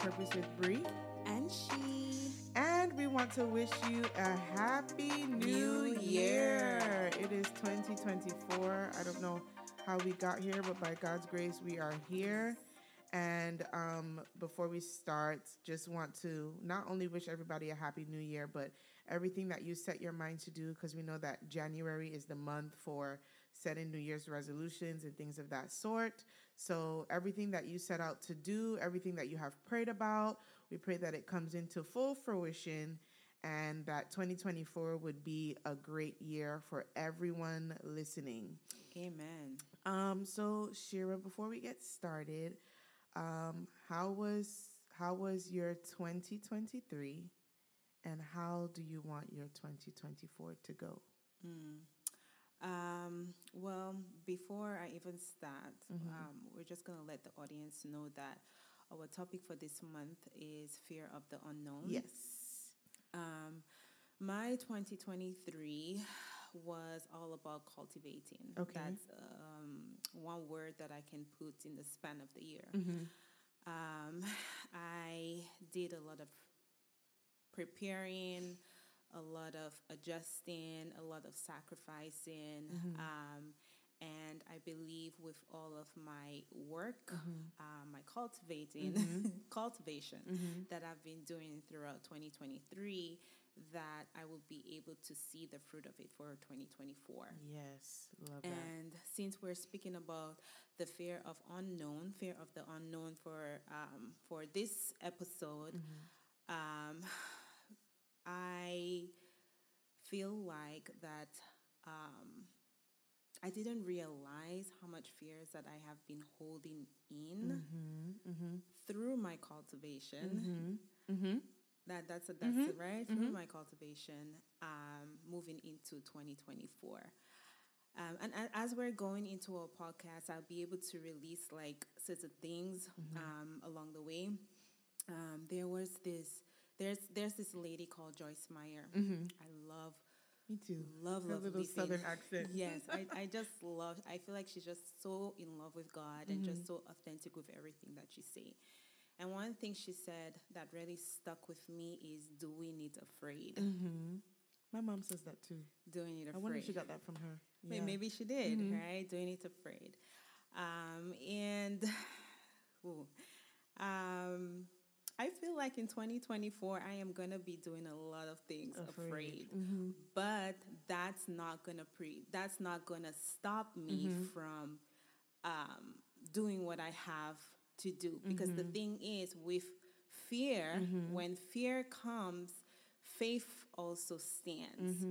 Purpose with Bree. And Shira. And we want to wish you a happy new, New year. It is 2024. I don't know how we got here, but by God's grace, we are here. And um, before we start, just want to not only wish everybody a happy new year, but everything that you set your mind to do, because we know that January is the month for setting New Year's resolutions and things of that sort. So, everything that you set out to do, everything that you have prayed about, we pray that it comes into full fruition and that 2024 would be a great year for everyone listening. Amen. Um, so Shira, before we get started, um, how was how was your 2023, and how do you want your 2024 to go? Um, well, before I even start, Mm-hmm. um, we're just going to let the audience know that our topic for this month is fear of the unknown. Yes. Um, my 2023 was all about cultivating. Okay. That's um, one word that I can put in the span of the year. Mm-hmm. Um, I did a lot of preparing, a lot of adjusting, a lot of sacrificing. Um, and I believe with all of my work, um, my cultivating, cultivation that I've been doing throughout 2023, that I will be able to see the fruit of it for 2024. Yes. Love that. And since we're speaking about the fear of unknown, fear of the unknown for um, for this episode, um, I feel like that um, I didn't realize how much fears that I have been holding in through my cultivation. Mm-hmm. That that's a, that's it, right through my cultivation, um, moving into 2024. Um, and, and as we're going into our podcast, I'll be able to release like certain things um, along the way. Um, there was this there's there's this lady called Joyce Meyer. I love Me too. love Her love little listening. southern accent. Yes, I, I just love. I feel like she's just so in love with God and just so authentic with everything that she say. And one thing she said that really stuck with me is doing it afraid. Mm-hmm. My mom says that too. Do Doing it afraid. I wonder if she got that from her. Yeah. Maybe she did, right? Do Doing it afraid. Um, and ooh, um, I feel like in 2024, I am going to be doing a lot of things afraid. Mm-hmm. But that's not going to pre that's not going to stop me Mm-hmm. from um, doing what I have to do because the Mm-hmm. thing is with fear, when fear comes, faith also stands.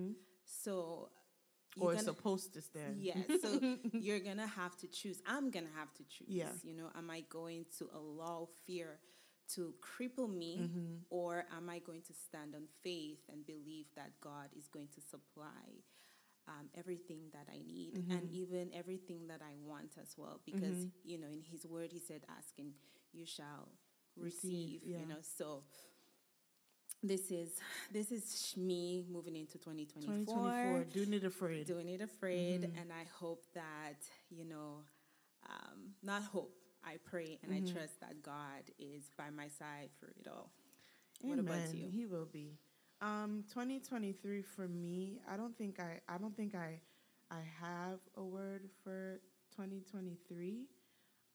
So Mm-hmm. Or you're it's gonna- supposed to stand. Yes. So you're gonna have to choose. I'm gonna have to choose. Yeah. You know, am I going to allow fear to cripple me, Mm-hmm. or am I going to stand on faith and believe that God is going to supply um, everything that I need Mm-hmm. and even everything that I want as well? Because you know, in His Word, He said, "Asking, you shall Receive, receive." yeah. You know, so. This is this is me moving into 2024. Doing it afraid. doing it afraid Mm-hmm. and i hope that you know um, not hope i pray and Mm-hmm. i trust that god is by my side for it all what about you He will be. Um, 2023 for me, I don't think I I don't think I I have a word for 2023.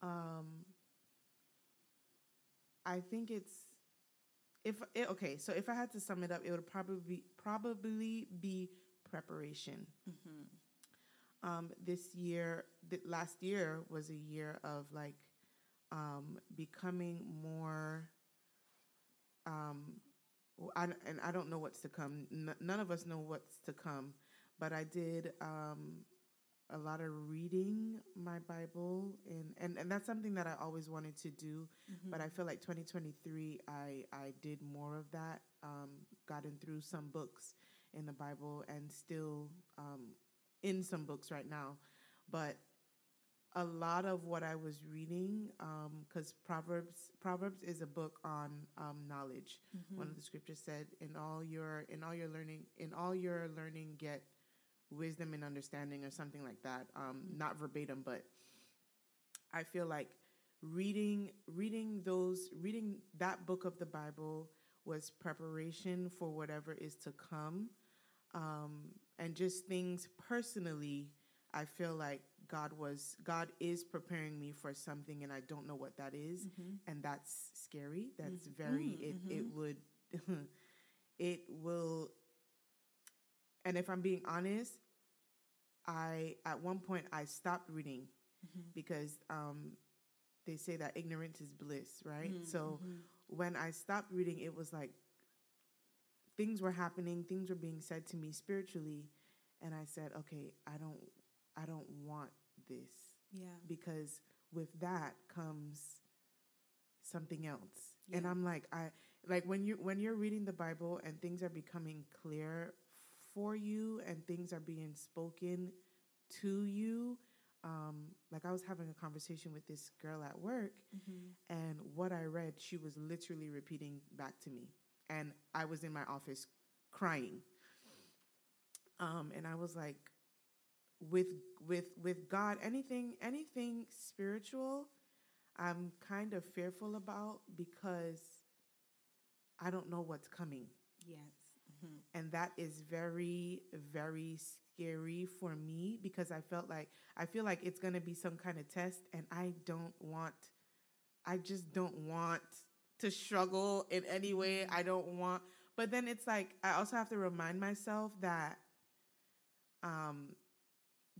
Um, I think it's if it, okay. So if I had to sum it up, it would probably be, probably be preparation. Um, this year, th- last year was a year of like um, becoming more um, I, and I don't know what's to come. N- none of us know what's to come, but I did um, a lot of reading my Bible, and, and, and that's something that I always wanted to do. But I feel like 2023, I, I did more of that, um, gotten through some books in the Bible, and still um, in some books right now. But a lot of what I was reading, because Proverbs Proverbs is a book on um, knowledge. One of the scriptures said, "In all your in all your learning in all your learning, get wisdom and understanding," or something like that. Um, Not verbatim, but I feel like reading reading those reading that book of the Bible was preparation for whatever is to come. Um, and just things personally, I feel like God was God is preparing me for something and I don't know what that is. Mm-hmm. and that's scary. That's mm. very mm, it mm-hmm. it would it will and if I'm being honest, I at one point I stopped reading mm-hmm. because um they say that ignorance is bliss, right? Mm, so when I stopped reading, it was like things were happening, things were being said to me spiritually, and I said, "Okay, I don't I don't want this." Yeah. because with that comes something else. And i'm like i like when you when you're reading the bible and things are becoming clear for you and things are being spoken to you um like i was having a conversation with this girl at work and what i read she was literally repeating back to me. And i was in my office crying. Um and i was like with with with God anything anything spiritual I'm kind of fearful about because I don't know what's coming. Yes. hmm and that is very very scary for me because I felt like I feel like it's going to be some kind of test and I don't want I just don't want to struggle in any way. I don't want but then it's like I also have to remind myself that um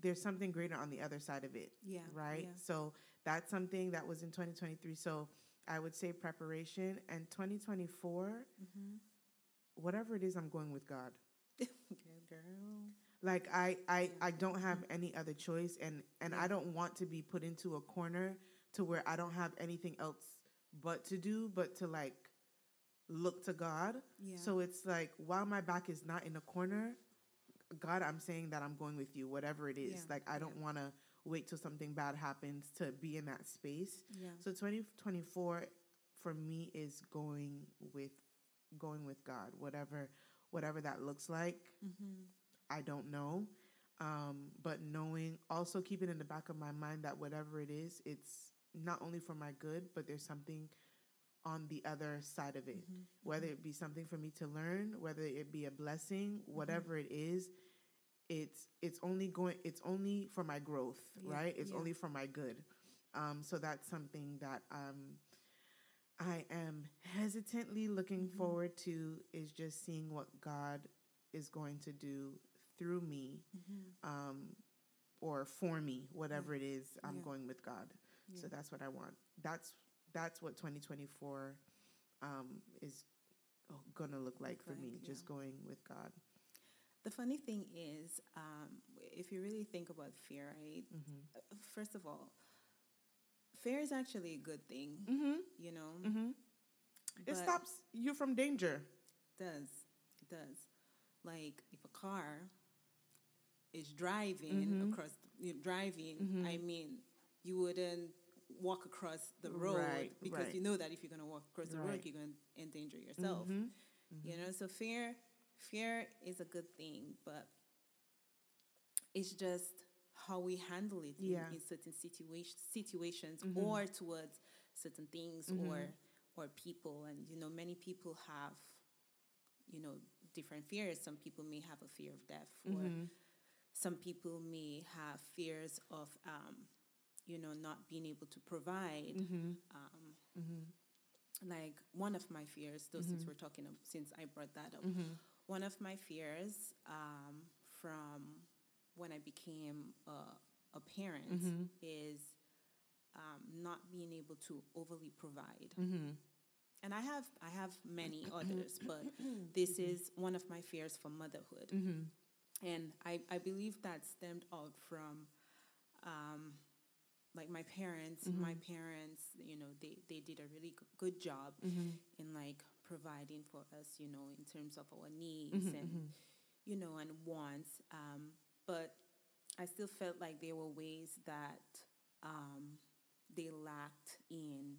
there's something greater on the other side of it Yeah. right? Yeah. So that's something that was in 2023. So I would say preparation and 2024, Mm-hmm. whatever it is, I'm going with God. Good girl. Like I, I, I don't have any other choice, and and I don't want to be put into a corner to where I don't have anything else but to do, but to like look to God. Yeah. So it's like while my back is not in a corner, God, I'm saying that I'm going with you, whatever it is. Yeah, Like I don't yeah. want to wait till something bad happens to be in that space. Yeah. So 2024 for me is going with going with God, whatever whatever that looks like. Mm-hmm. I don't know. Um, but knowing, also keeping in the back of my mind that whatever it is, it's not only for my good, but there's something on the other side of it. Mm-hmm. Whether it be something for me to learn, whether it be a blessing, Mm-hmm. whatever it is, it's it's only going it's only for my growth, Yeah, right? It's yeah. only for my good. Um, so that's something that um, I am hesitantly looking Mm-hmm. forward to is just seeing what God is going to do through me Mm-hmm. um, or for me, whatever it is, I'm Yeah. going with God. So that's what I want. That's that's what 2024 um, is oh, gonna look like Look for like, me. Just going with God. The funny thing is, um, if you really think about fear, right? Mm-hmm. uh, First of all, fear is actually a good thing. Mm-hmm. You know, Mm-hmm. It stops you from danger. does it does like if a car is driving Mhm. across you know, driving Mhm. i mean you wouldn't walk across the road Right, because right. you know that if you're going to walk across the road you're going to endanger yourself Mhm. you know so fear fear is a good thing but it's just how we handle it in- Yeah. in, certain situation, situations Mhm. or towards certain things Mhm. or or people and you know many people have you know different fears some people may have a fear of death or Mhm. some people may have fears of um, you know not being able to provide Mhm. um, Mhm. like one of my fears though since Mhm. we're talking of, since i brought that up Mhm. one of my fears um, from when I became a, a parent Mhm. is um, not being able to overly provide. And I have I have many others, but this is one of my fears for motherhood. Mhm. And I, I believe that stemmed out from um, like my parents. My parents, you know, they, they did a really good job Mhm. in like providing for us, you know, in terms of our needs Mhm. and Mhm. you know, and wants. Um, but I still felt like there were ways that um, they lacked in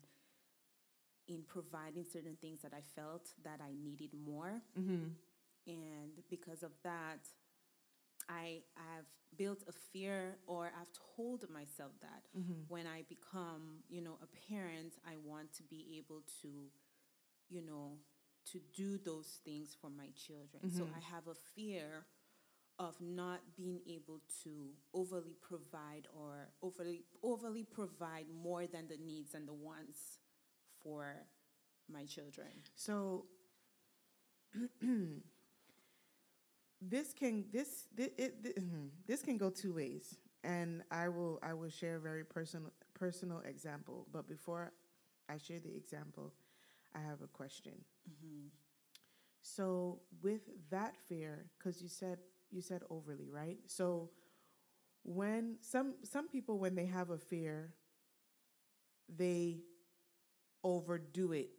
in providing certain things that I felt that I needed more, Mhm. and because of that, I have built a fear or I've told myself that Mm-hmm. when I become, you know, a parent, I want to be able to, you know, to do those things for my children. So Mm-hmm. I have a fear of not being able to overly provide or overly overly provide more than the needs and the wants for my children. So this can this this, it, mhm, this can go two ways, and I will I will share a very personal personal example. But before I share the example, I have a question. So with that fear, because you said you said overly, right? So when some some people when they have a fear, they overdo it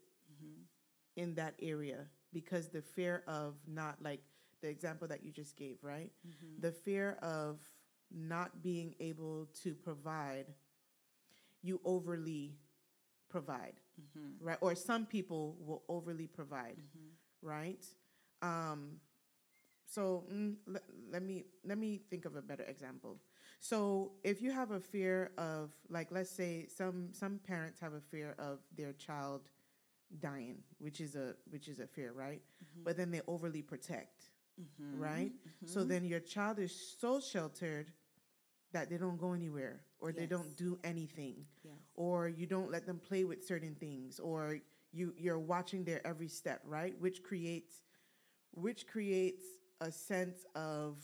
in that area because the fear of not like the example that you just gave, right? The fear of not being able to provide, you overly provide, right? Or some people will overly provide, right? Um, so mm, let, let me let me think of a better example. So if you have a fear of like let's say some some parents have a fear of their child dying, which is a which is a fear, right? But then they overly protect, Mm-hmm. right? Mm-hmm. So then your child is so sheltered that they don't go anywhere or they don't do anything. Yes. or you don't let them play with certain things or you you're watching their every step right? Which creates which creates a sense of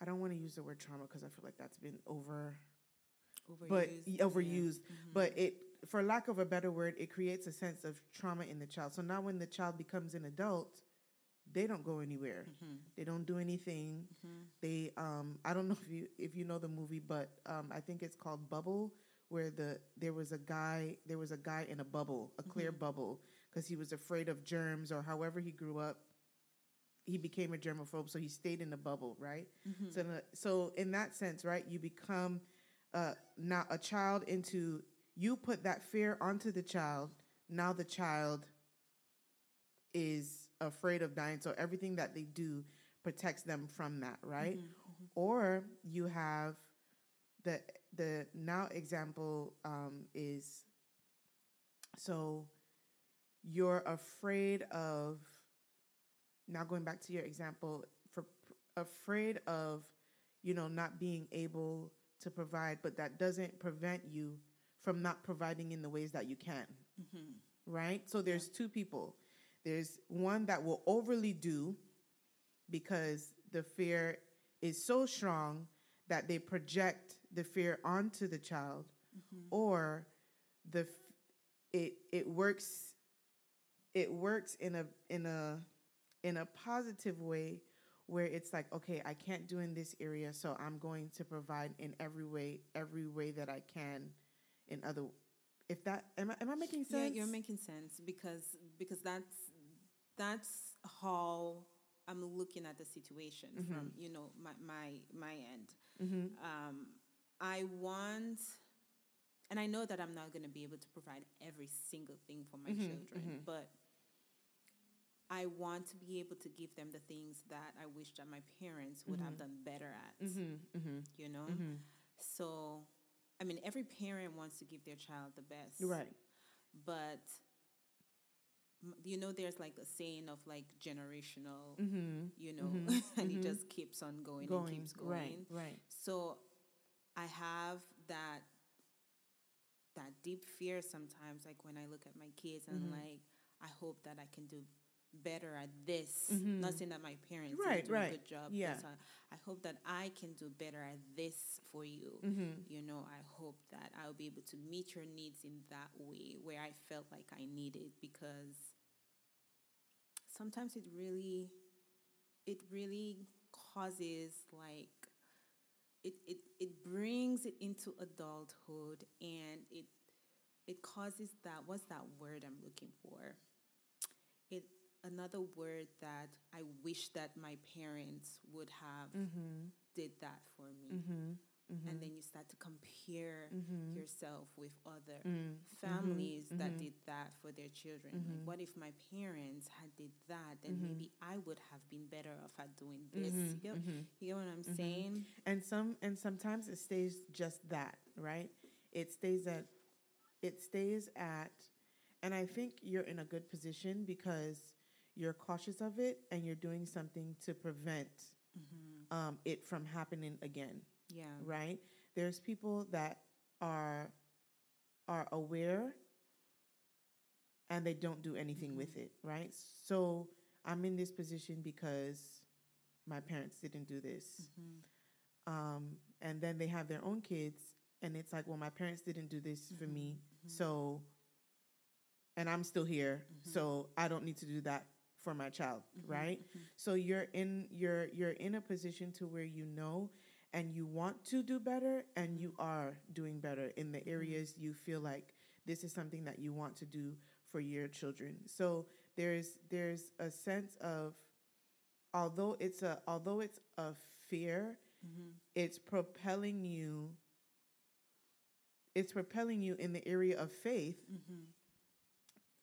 i don't want to use the word trauma because i feel like that's been over but Overused, y- yeah. overused but it for lack of a better word it creates a sense of trauma in the child. So now when the child becomes an adult they don't go anywhere. They don't do anything. They um i don't know if you if you know the movie but um i think it's called bubble where the there was a guy there was a guy in a bubble a clear bubble because he was afraid of germs or however he grew up he became a germaphobe so he stayed in the bubble right? So in a- so in that sense right you become uh now a child into you put that fear onto the child now the child is afraid of dying so everything that they do protects them from that right? Mm-hmm, mm-hmm. Or you have the the now example um, is so you're afraid of now going back to your example for afraid of you know not being able to provide but that doesn't prevent you from not providing in the ways that you can. Mm-hmm. Right? So there's two people there's one that will overly do because the fear is so strong that they project the fear onto the child mm-hmm. or the f- it it works it works in a in a in a positive way where it's like okay I can't do in this area so I'm going to provide in every way every way that I can in other if that am I am I making sense Yeah, you're making sense because because that's that's how I'm looking at the situation Mm-hmm. from you know my my my end. Um, I want, and I know that I'm not going to be able to provide every single thing for Mm-hmm, my children, but I want to be able to give them the things that I wish that my parents would have done better at. Mm-hmm, You know, so I mean, every parent wants to give their child the best, right. But you know there's like a saying of like generational you know and it just keeps on going, and Mm-hmm. keeps going right right so i have that that deep fear sometimes like when i look at my kids and Mm-hmm. like i hope that i can do better at this not saying that my parents Mm-hmm. Right, do right. a good job Yeah. I, I hope that i can do better at this for you Mm-hmm. you know i hope that i'll be able to meet your needs in that way where i felt like i needed because sometimes it really it really causes like it, it, it brings it into adulthood and it it causes that what's that word i'm looking for? It another word that i wish that my parents would have did that for me. Mm-hmm. And then you start to compare Mhm. yourself with other Mm. families that mhm. did that for their children. Like, what if my parents had did that? Then Mhm. maybe I would have been better off at doing this. You, mhm. you what I'm saying? And some and sometimes it stays just that, right? It stays at it stays at and I think you're in a good position because you're cautious of it and you're doing something to prevent Mm-hmm. um, it from happening again, Yeah. right? There's people that are are aware and they don't do anything Mhm. with it, right? So I'm in this position because my parents didn't do this Mm-hmm. um, and then they have their own kids, and it's like, well, my parents didn't do this for me, Mhm. so, and I'm still here, Mhm. so I don't need to do that for my child, right? So you're in you're you're in a position to where you know and you want to do better, and you are doing better in the areas you feel like this is something that you want to do for your children. So there's there's a sense of although it's a although it's a fear Mhm. it's propelling you it's propelling you in the area of faith Mhm.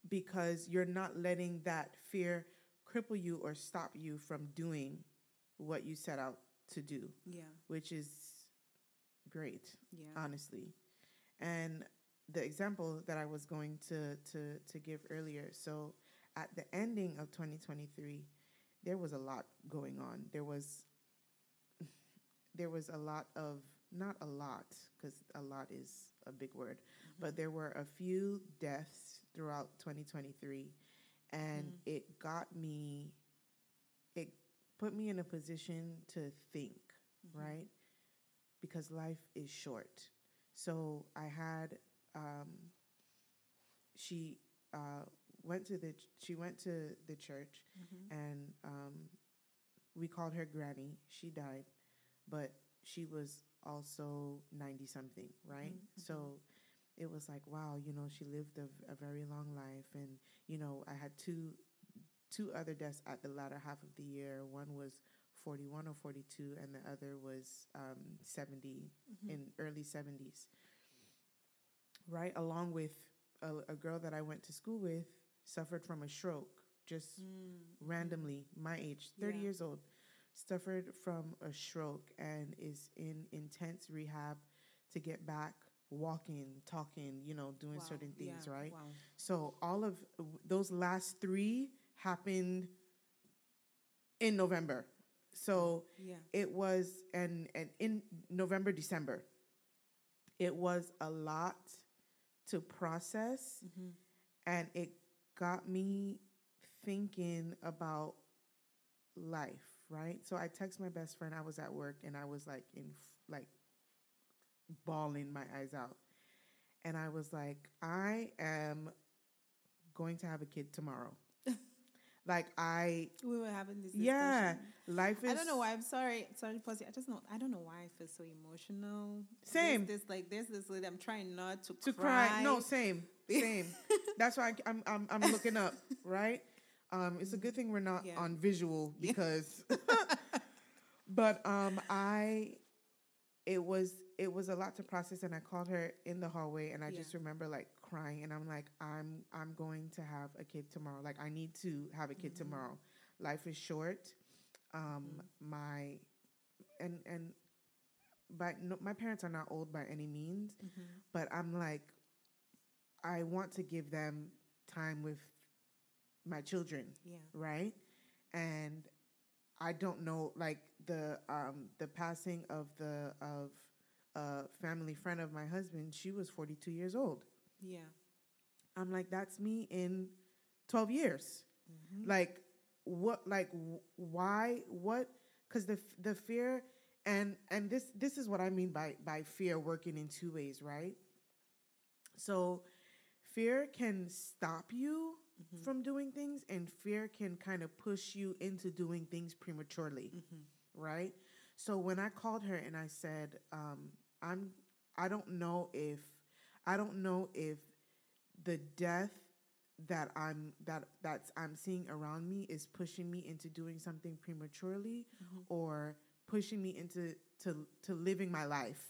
because you're not letting that fear cripple you or stop you from doing what you set out to do Yeah. which is great Yeah. honestly and the example that i was going to to to give earlier so at the ending of 2023 there was a lot going on there was there was a lot of not a lot because a lot is a big word but there were a few deaths throughout 2023 and Mhm. it got me put me in a position to think Mhm. right? Because life is short. So i had um, she uh, went to the she went to the church Mhm. and um, we called her granny. She died but she was also 90 something right? Mhm, so it was like wow you know she lived a, a very long life and you know i had two two other deaths at the latter half of the year one was 41 or 42 and the other was um, 70 Mhm. in early 70s right along with a, a girl that i went to school with suffered from a stroke just Mm. randomly my age 30 Yeah. years old suffered from a stroke and is in intense rehab to get back walking talking you know doing Wow. certain things Yeah. right Wow. so all of those last three happened in november so Yeah. it was and and in november december it was a lot to process Mm-hmm. and it got me thinking about life right so i text my best friend i was at work and i was like in like bawling my eyes out and i was like i am going to have a kid tomorrow like i We were having this discussion. yeah life is I don't know why. I'm sorry. Sorry, Posy. I just know. I don't know why I feel so emotional. Same. There's this like there's this lady. I'm trying not to, to cry. No, same, same. That's why I, I'm, I'm I'm looking up. Right. Um, it's a good thing we're not Yeah. on visual because. but um, I, it was it was a lot to process, and I called her in the hallway, and I Yeah. just remember like crying, and I'm like, I'm I'm going to have a kid tomorrow. Like I need to have a kid Mhm. tomorrow. Life is short. Um, Mhm. my, and and. But no, my parents are not old by any means, Mm-hmm. but I'm like, I want to give them time with my children, Yeah. right? And I don't know, like the um the passing of the of a family friend of my husband. She was 42 years old. Yeah. I'm like, that's me in 12 years. Mm-hmm. Like, what? Like, wh- why? What? Because the f- the fear and and this this is what I mean by by fear working in two ways, right? So, fear can stop you Mm-hmm. from doing things, and fear can kind of push you into doing things prematurely, Mm-hmm. right? So when I called her and I said, um, "I'm, I don't know if, I don't know if the death that I'm that that's I'm seeing around me is pushing me into doing something prematurely Mm-hmm. or pushing me into to to living my life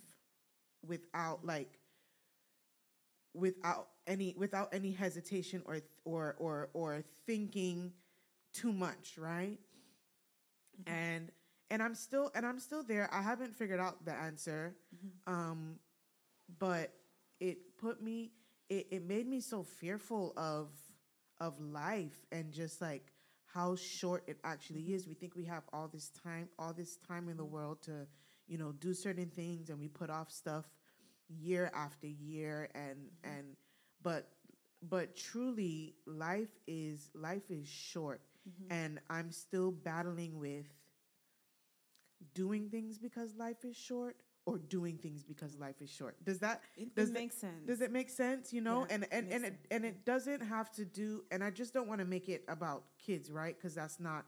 without like without any without any hesitation or or or or thinking too much, right? Mm-hmm. And and I'm still and I'm still there. I haven't figured out the answer. Mm-hmm. Um but it put me it, it made me so fearful of of life and just like how short it actually mm-hmm. is. We think we have all this time, all this time in the mm-hmm. world to, you know, do certain things and we put off stuff year after year and mm-hmm. and but but truly life is life is short mm-hmm. and i'm still battling with doing things because life is short or doing things because life is short. Does that it, does it make sense. does it make sense you know? Yeah, and and and it, and it doesn't have to do and i just don't want to make it about kids right? Because that's not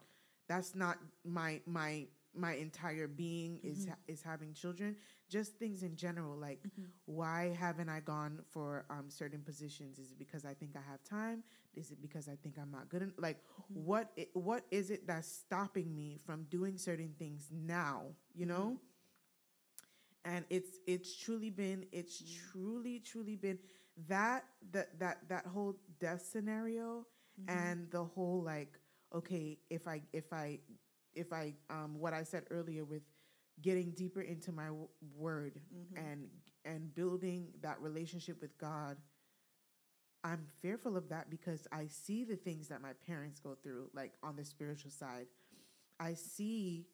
that's not my my my entire being mm-hmm. is is having children. Just things in general like mm-hmm. why haven't i gone for um, certain positions? Is it because i think i have time? Is it because i think i'm not good en- like mm-hmm. what it, what is it that's stopping me from doing certain things now you know? Mm-hmm. And it's it's truly been it's mm-hmm. truly truly been that that that that whole death scenario mm-hmm. and the whole like okay if i if i if I um, what I said earlier with getting deeper into my w- word mm-hmm. and and building that relationship with God, I'm fearful of that because I see the things that my parents go through, like on the spiritual side. I see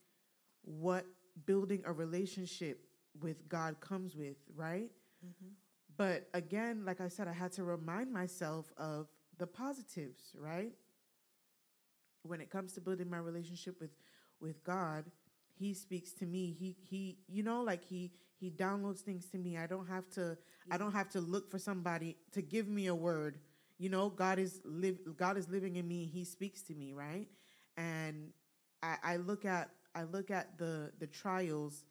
what building a relationship with God comes with, right? Mm-hmm. But again, like I said, I had to remind myself of the positives, right? When it comes to building my relationship with with God, he speaks to me. He he you know like he he downloads things to me. I don't have to yeah. I don't have to look for somebody to give me a word. You know, God is live God is living in me. He speaks to me, right? And I, I look at I look at the the trials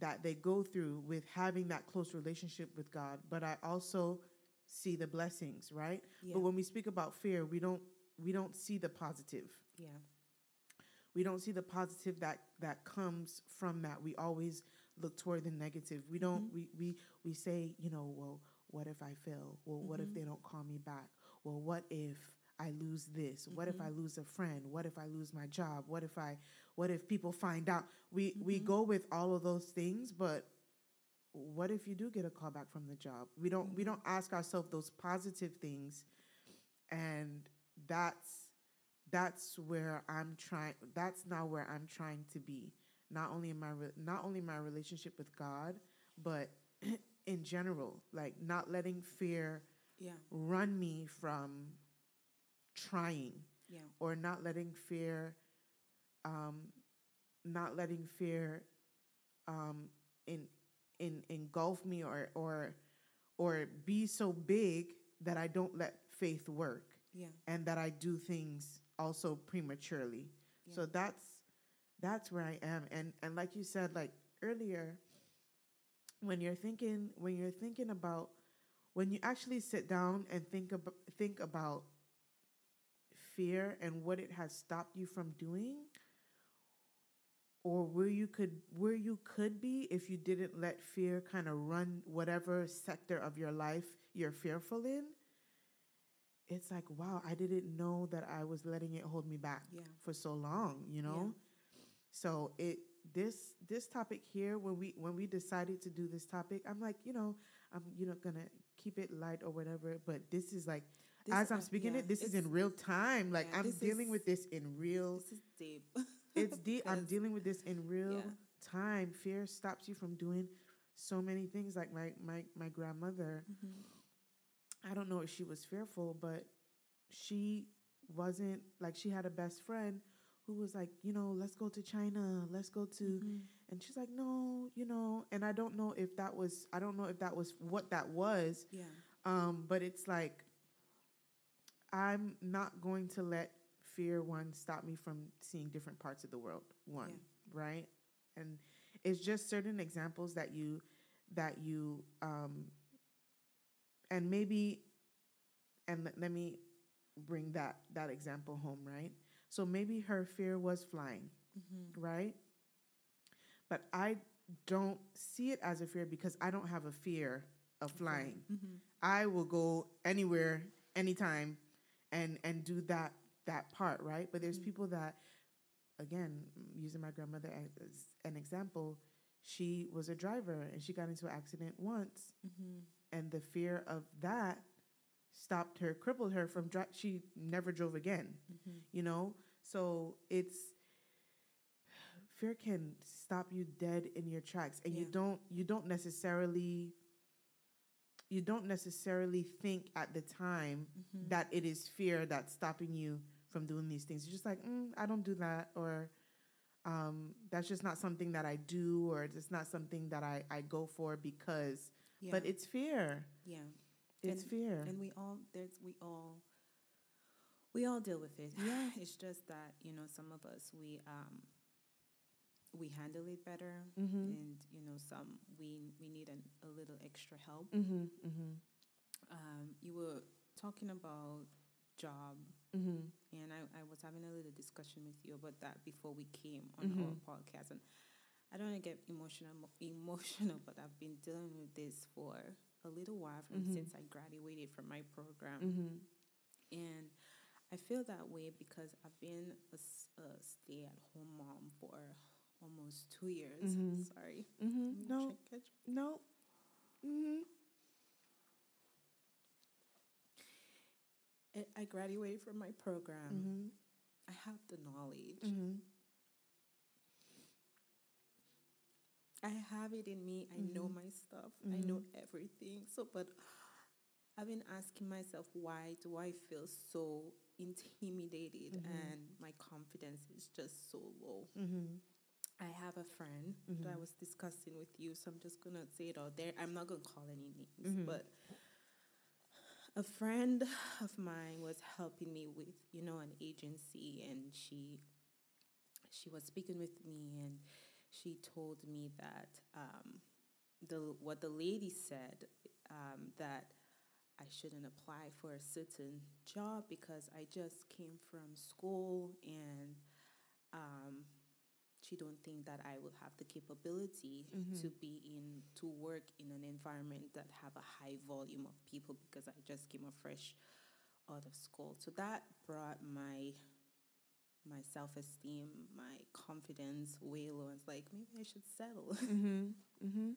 that they go through with having that close relationship with God, but I also see the blessings, right? Yeah. But when we speak about fear, we don't we don't see the positive. Yeah we don't see the positive that that comes from that we always look toward the negative we don't mm-hmm. we, we we say you know well what if i fail well mm-hmm. what if mm-hmm. they don't call me back well what if i lose this mm-hmm. what if i mm-hmm. lose a friend what if i lose my job what if i what if people find out we we mm-hmm. go with all of those things but what if you do get a call back from the job we don't we don't ask ourselves those positive things and that's that's where I'm trying that's now where I'm trying to be not only in my re- not only my relationship with God but in general like not letting fear yeah. run me from trying yeah. or not letting fear um not letting fear um in in engulf me or or or be so big that I don't let faith work yeah. and that I do things also prematurely. Yeah. So that's that's where I am. And and like you said, like earlier, when you're thinking when you're thinking about when you actually sit down and think about think about fear and what it has stopped you from doing or where you could where you could be if you didn't let fear kind of run whatever sector of your life you're fearful in it's like wow i didn't know that i was letting it hold me back yeah. for so long you know yeah. so it this this topic here when we when we decided to do this topic i'm like you know i'm you know gonna keep it light or whatever but this is like this, as i'm speaking uh, yeah, it this is in real time like i'm dealing is, with this in real this is deep it's deep i'm dealing with this in real time fear stops you from doing so many things like my my my grandmother mm-hmm I don't know if she was fearful, but she wasn't like she had a best friend who was like, you know, let's go to China, let's go to, mm-hmm. and she's like, no, you know, and I don't know if that was, I don't know if that was what that was. Yeah. Um, but it's like, I'm not going to let fear one stop me from seeing different parts of the world. One, yeah. right? And it's just certain examples that you that you um, and maybe and let, let me bring that that example home right so maybe her fear was flying mm-hmm. right but I don't see it as a fear because I don't have a fear of flying. Mm-hmm. I will go anywhere, anytime, and and do that that part, right? But there's Mhm. people that, again, using my grandmother as an example, she was a driver and she got into an accident once, Mm-hmm. and the fear of that stopped her, crippled her from dri- she never drove again. Mm-hmm. You know, so it's fear can stop you dead in your tracks, and you don't you don't necessarily you don't necessarily think at the time Mm-hmm. that it is fear that's stopping you from doing these things. You're just like, mm, I don't do that, or um, that's just not something that I do, or it's not something that I, I go for because. yeah. But it's fear. yeah. It's And- fear. and we all there's we all we all deal with it Yeah. it's just that you know some of us we um we handle it better mm-hmm. and you know some we we need an, a little extra help Mm-hmm. Mm-hmm. um you were talking about job Mm-hmm. and I, I was having a little discussion with you about that before we came on Mhm. our podcast and I don't want to get emotional emotional but I've been dealing with this for a little while from Mhm. since I graduated from my program Mm-hmm. and I feel that way because I've been a stay-at-home mom for almost two years. Mhm. Sorry. Mm-hmm. No. catch- No. Mm-hmm. I- I graduated from my program. Mm-hmm. I have the knowledge. Mm-hmm. I have it in me. I know Mhm. my stuff. I know Mhm. everything. So, but I've been asking myself, why do I feel so intimidated Mhm. and my confidence is just so low? Mm-hmm. I have a friend that I was discussing with you, so I'm just gonna say it out there. I'm not gonna call any names, but a friend of mine was helping me with, you know, an agency, and she she was speaking with me, and she told me that um, the what the lady said um, that I shouldn't apply for a certain job because I just came from school and um, she don't think that I will have the capability Mhm. to be in to work in an environment that have a high volume of people because I just came a fresh out of school. So that brought my my self esteem, my confidence way low. It's like maybe I should settle. Mm-hmm. Mm-hmm.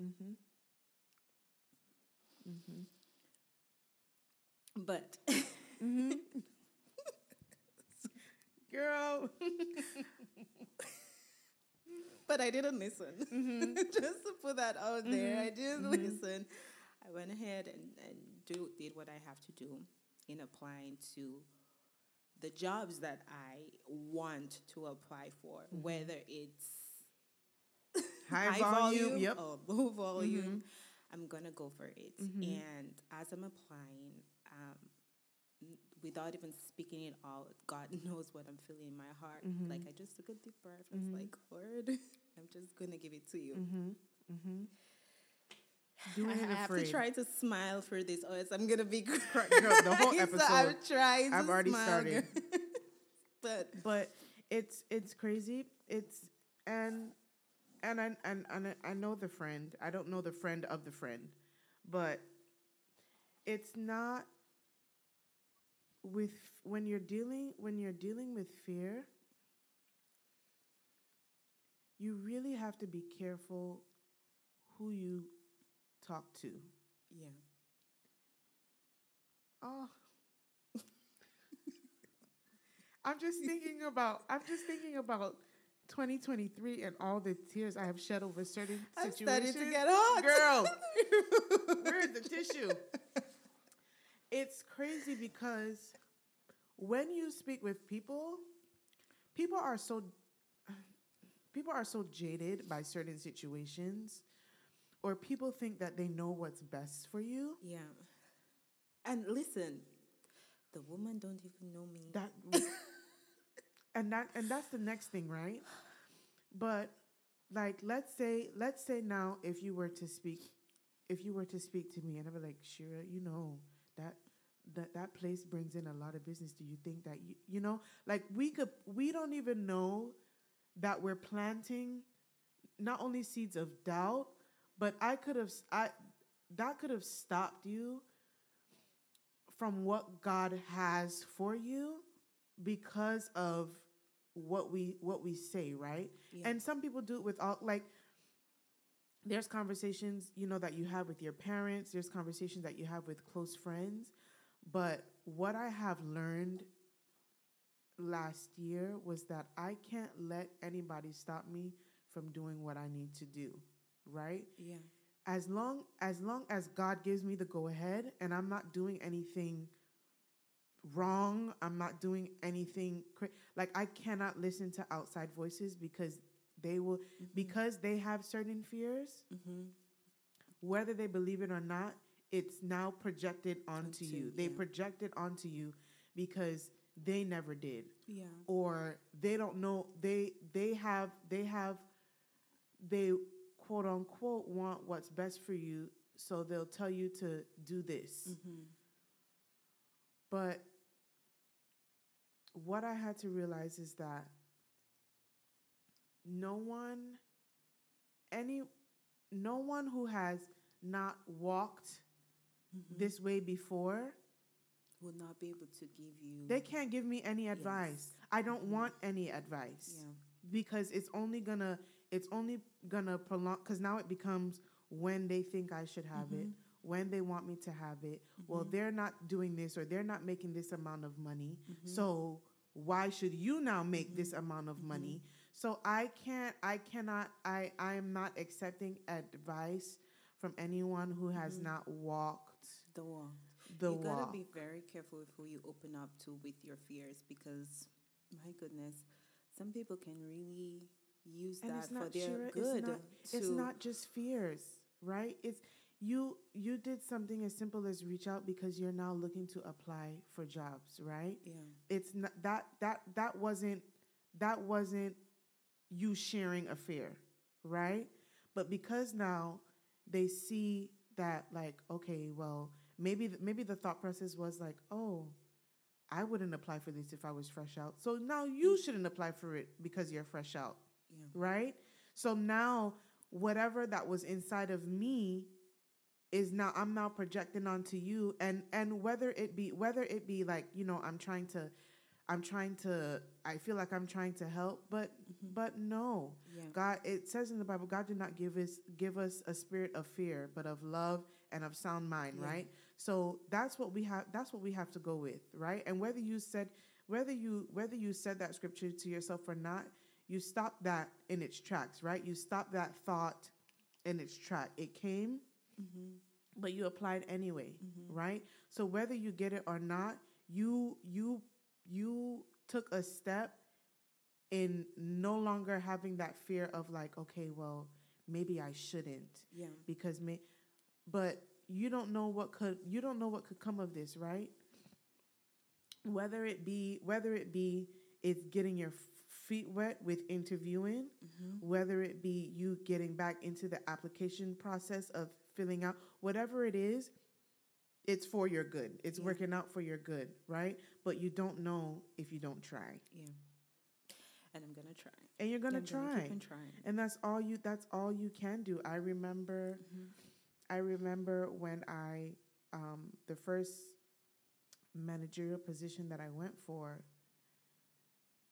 Mm-hmm. Mm-hmm. but Mm-hmm. Girl. but I didn't listen. Mm-hmm. Just to put that out there, I Mhm. didn't Mhm. listen. I went ahead and, and do did what I have to do in applying to the jobs that I want to apply for, Mhm. whether it's High, volume. Yep. or low volume. Mhm. I'm gonna go for it. And as I'm applying, um, without even speaking it out, God knows what I'm feeling in my heart. Mhm. Like I just took a deep breath. I was Mhm. like, Lord, I'm just gonna give it to you. Mm-hmm. Mm-hmm. I, Doing I it have afraid. to try to smile for this, or else I'm gonna be Girl, the whole So episode, I'm trying. I've already smile, started. but but it's it's crazy. It's and and I and, and I know the friend. I don't know the friend of the friend, but it's not with when you're dealing when you're dealing with fear. You really have to be careful who you talk to. yeah, Oh. I'm just thinking about I'm just thinking about 2023 and all the tears I have shed over certain situations. I'm situations. starting to get hot, Girl, where's the tissue? It's crazy because when you speak with people, people are so people are so jaded by certain situations or people think that they know what's best for you. yeah. And listen, the woman don't even know me. that and that and that's the next thing right but like let's say let's say now if you were to speak if you were to speak to me and i be like shira you know that that that place brings in a lot of business do you think that you you know like we could we don't even know that we're planting not only seeds of doubt, but I could have I that could have stopped you from what God has for you because of what we what we say, right? Yeah. And some people do it with all like there's conversations, you know, that you have with your parents, there's conversations that you have with close friends, but what I have learned last year was that I can't let anybody stop me from doing what I need to do, right? Yeah. As long as long as God gives me the go ahead and I'm not doing anything wrong, I'm not doing anything cra- like I cannot listen to outside voices because they will because they have certain fears, Mm-hmm. whether they believe it or not, it's now projected onto Onto, you. They yeah. project it onto you because they never did Yeah. or they don't know they they have they have they quote unquote want what's best for you so they'll tell you to do this Mm-hmm. but what i had to realize is that no one any no one who has not walked Mm-hmm. this way before Will not be able to give you. they can't give me any advice Yes. i don't mm-hmm. want any advice Yeah. because it's only gonna it's only gonna prolong because now it becomes when they think I should have it, mm-hmm. when they want me to have it. Well, mm-hmm. they're not doing this or they're not making this amount of money. So why should you now make this amount of money? So I can't I cannot I I am not accepting advice from anyone who has mm. not walked The walk. the you walk. gotta be very careful with who you open up to with your fears because, my goodness, some people can really use and that for their sure, good. It's not, it's not just fears, right? It's you you did something as simple as reach out because you're now looking to apply for jobs, right? Yeah. It's not that that that wasn't that wasn't you sharing a fear, right? But because now they see that like okay, well, maybe maybe the thought process was like, "Oh, I wouldn't apply for this if I was fresh out." So now you shouldn't apply for it because you're fresh out Yeah. right? So now whatever that was inside of me is now I'm now projecting onto you and and whether it be whether it be like, you know, I'm trying to I'm trying to I feel like I'm trying to help, but but no. Yeah. God it says in the Bible, God did not give us give us a spirit of fear, but of love and of sound mind, Yeah. right? So that's what we have that's what we have to go with, right? And whether you said whether you whether you said that scripture to yourself or not, you stop that in its tracks, right? You stop that thought in its track. It came, Mm-hmm. but you applied anyway, right? So whether you get it or not, you you you took a step in no longer having that fear of like, okay, well, maybe I shouldn't Yeah. because may but you don't know what could you don't know what could come of this, right? Whether it be whether it be it's getting your feet wet with interviewing, mm-hmm. whether it be you getting back into the application process of filling out whatever it is, it's for your good. It's Yeah. working out for your good, right? But you don't know if you don't try. Yeah. And I'm gonna try. And you're gonna try. on trying. and that's all you that's all you can do i remember i remember when i um, the first managerial position that i went for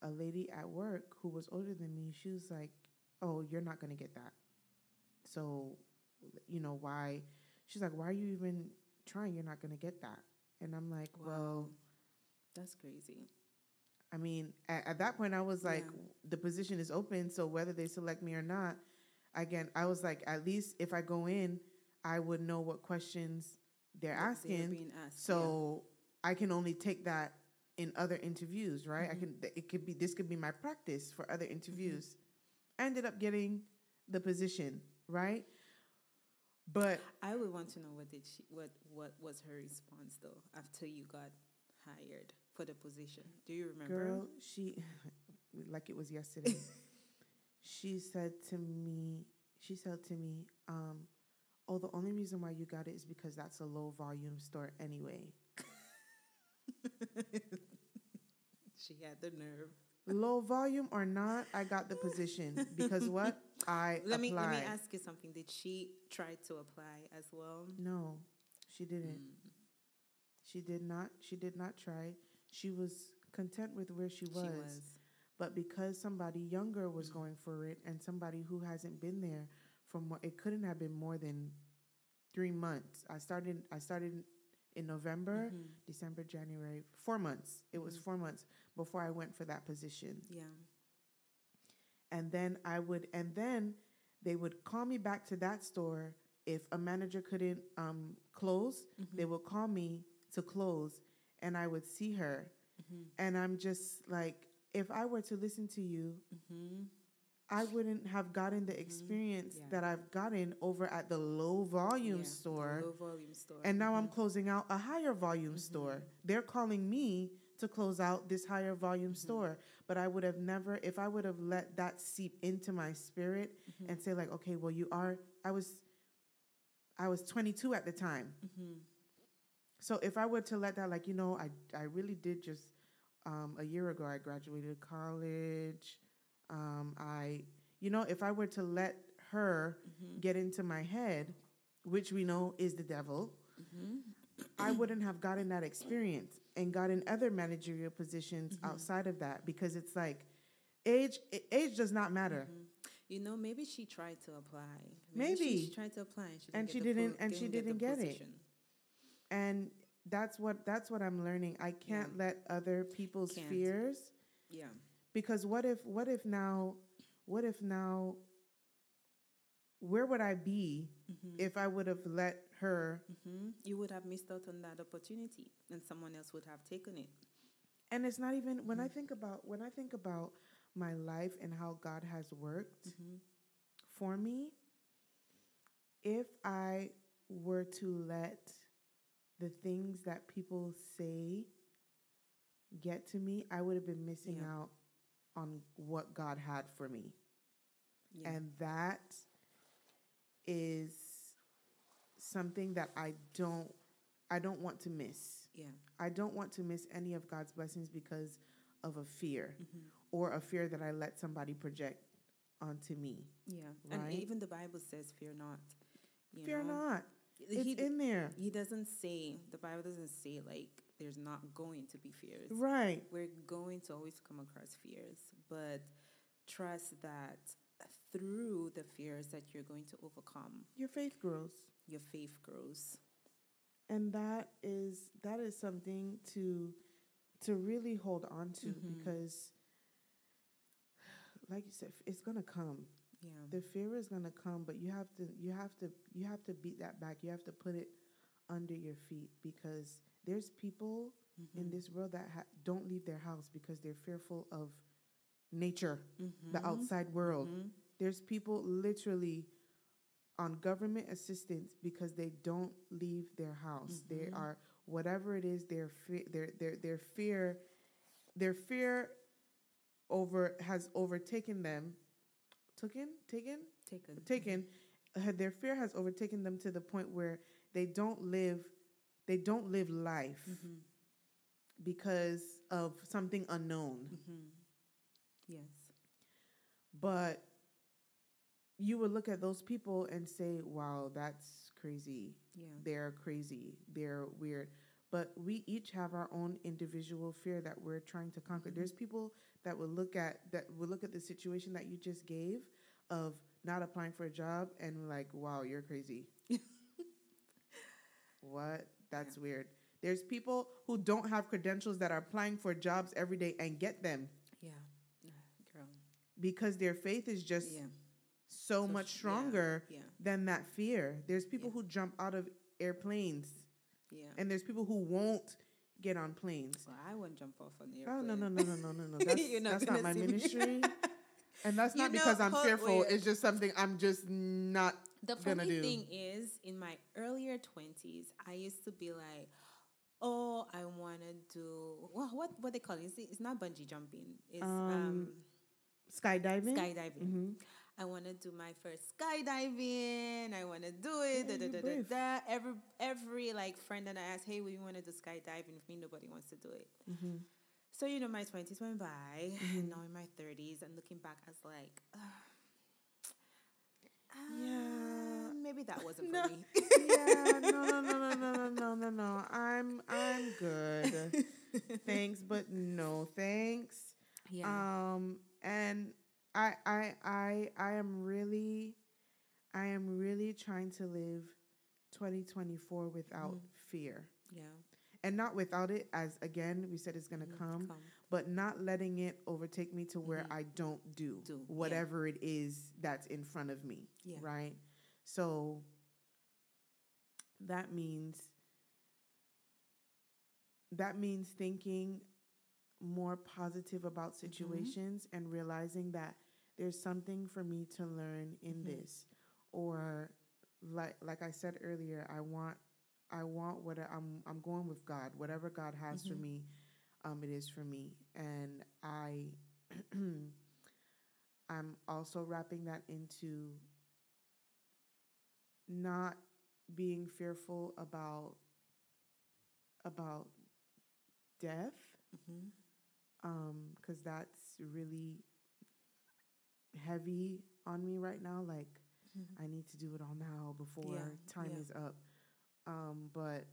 a lady at work who was older than me she was like oh you're not going to get that so you know why she's like why are you even trying you're not going to get that and i'm like well That's crazy. I mean, at, at that point, I was like, Yeah. the position is open, so whether they select me or not, again, I was like, at least if I go in, I would know what questions they're That they're asking, being asked, so I can only take that in other interviews, right? I Mm-hmm. can. It could be this could be my practice for other interviews. I ended up getting the position, right? But I would want to know what did she what what was her response though after you got hired for the position. Do you remember? girl, she like it was yesterday. she said to me, she said to me, um, "Oh, the only reason why you got it is because that's a low volume store anyway." She had the nerve. Low volume or not, I got the position because what I let me let me ask you something. Did she try to apply as well? No, she didn't. Mm. She did not. She did not try. She was content with where she was. She was. But because somebody younger was Mm. going for it and somebody who hasn't been there from what it couldn't have been more than three months. I started I started in November, Mhm. December, January, four months. It was Mhm. four months before I went for that position. Yeah. And then I would and then they would call me back to that store if a manager couldn't um, close, they Mhm. would call me to close and I would see her. Mhm. And I'm just like, if I were to listen to you, Mhm. I wouldn't have gotten the experience Mm-hmm. Yeah. that I've gotten over at the low volume Yeah, store. Low volume store. And now I'm Mhm. closing out a higher volume Mhm. store. They're calling me to close out this higher volume Mhm. store. But I would have never, if I would have let that seep into my spirit Mhm. and say, like, okay, well, you are, I was, I was 22 at the time. So if I were to let that, like, you know, I, I really did just, um, a year ago, I graduated college. Um, I, you know, if I were to let her Mhm. get into my head, which we know is the devil, Mhm. I wouldn't have gotten that experience and gotten other managerial positions Mhm. outside of that because it's like age age does not matter. Mhm. You know, maybe she tried to apply. Maybe. she tried to apply, and she didn't And she didn't- po- and she get didn't get it. And that's what that's what I'm learning. I can't Yeah. let other people's Can't. fears Yeah. Because what if what if now what if now where would I be Mhm. if I would have let her Mhm. You would have missed out on that opportunity, and someone else would have taken it. and it's not even when I Mhm. think about when I think about my life and how God has worked Mhm. for me if I were to let the things that people say get to me, I would have been missing Yeah. out on what God had for me. Yeah. And that is something that I don't I don't want to miss. yeah. I don't want to miss any of God's blessings because of a fear Mhm. or a fear that I let somebody project onto me. Yeah. Right? And even the Bible says, "Fear not." Fear know? not. It's He, in there. he doesn't say the Bible doesn't say like there's not going to be fears. Right. We're going to always come across fears, but trust that through the fears that you're going to overcome, Your faith grows. your faith grows. And that is that is something to to really hold on to Mhm. because like you said, it's gonna come. Yeah. The fear is gonna come, but you have to you have to you have to beat that back. You have to put it under your feet because there's people in Mhm. this world that ha- don't leave their house because they're fearful of nature, the Mhm. outside world. Mhm. There's people literally on government assistance because they don't leave their house. They Mhm. are whatever it is their fe- their their their fear their fear over has overtaken them. Taken, taken, Taken. taken. uh, their fear has overtaken them to the point where they don't live they don't live life Mhm. because of something unknown. Mhm. Yes. But you would look at those people and say, wow, that's crazy. Yeah. They're crazy. They're weird. But we each have our own individual fear that we're trying to conquer. Mhm. There's people that would look at that would look at the situation that you just gave of not applying for a job and like, wow, you're crazy. what? That's weird. There's people who don't have credentials that are applying for jobs every day and get them Yeah. Yeah. Girl. because their faith is just Yeah. so, So much yeah, stronger Yeah. than that fear. There's people Yeah. who jump out of airplanes, Yeah. and there's people who won't get on planes. well, I won't jump off an airplane. Oh no no no no no no no! That's, not that's not my ministry, and that's You not know, because I'm fearful. wait. It's just something I'm just not. The funny do. thing is, in my earlier twenties, I used to be like, "Oh, I want to do well, what what they call it? It's, it's not bungee jumping. It's um, Um, Skydiving. skydiving. hmm I want to do my first skydiving. I want to do it. Yeah, da, da, da. Every every like friend that I ask, hey, we want to do skydiving with me. Nobody wants to do it. hmm So you know, my twenties went by, Mm-hmm. and now in my thirties, and looking back, I was like, uh, Yeah. uh, maybe that wasn't for me. yeah, no, no, no, no, no, no, no, no. I'm, I'm good. thanks, but no thanks. yeah, Um, and I, I, I, I am really, I am really trying to live 2024 without Mhm. fear, yeah. and not without it. As again, we said it's gonna Mm, come, but not letting it overtake me to where Mhm. I don't do, Do, yeah. whatever it is that's in front of me. Yeah. Right. So that means that means thinking more positive about Mm-hmm. situations and realizing that there's something for me to learn in Mhm. this or like like I said earlier I want I want what I'm I'm going with God whatever God has for Mhm. me um it is for me and I I'm also wrapping that into not being fearful about about death Mhm. um because that's really heavy on me right now like Mhm. i need to do it all now before Yeah, time yeah. is up um but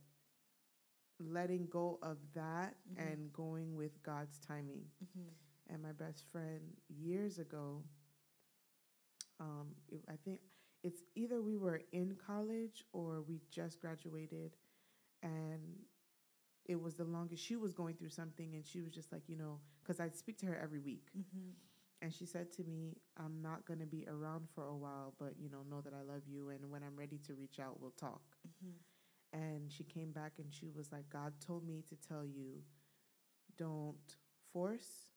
letting go of that Mhm. and going with god's timing Mhm. and my best friend years ago um it, i think it's either we were in college or we just graduated and it was the longest she was going through something and she was just like you know because i'd speak to her every week Mhm. and she said to me i'm not going to be around for a while but you know know that i love you and when i'm ready to reach out we'll talk Mhm. and she came back and she was like god told me to tell you don't force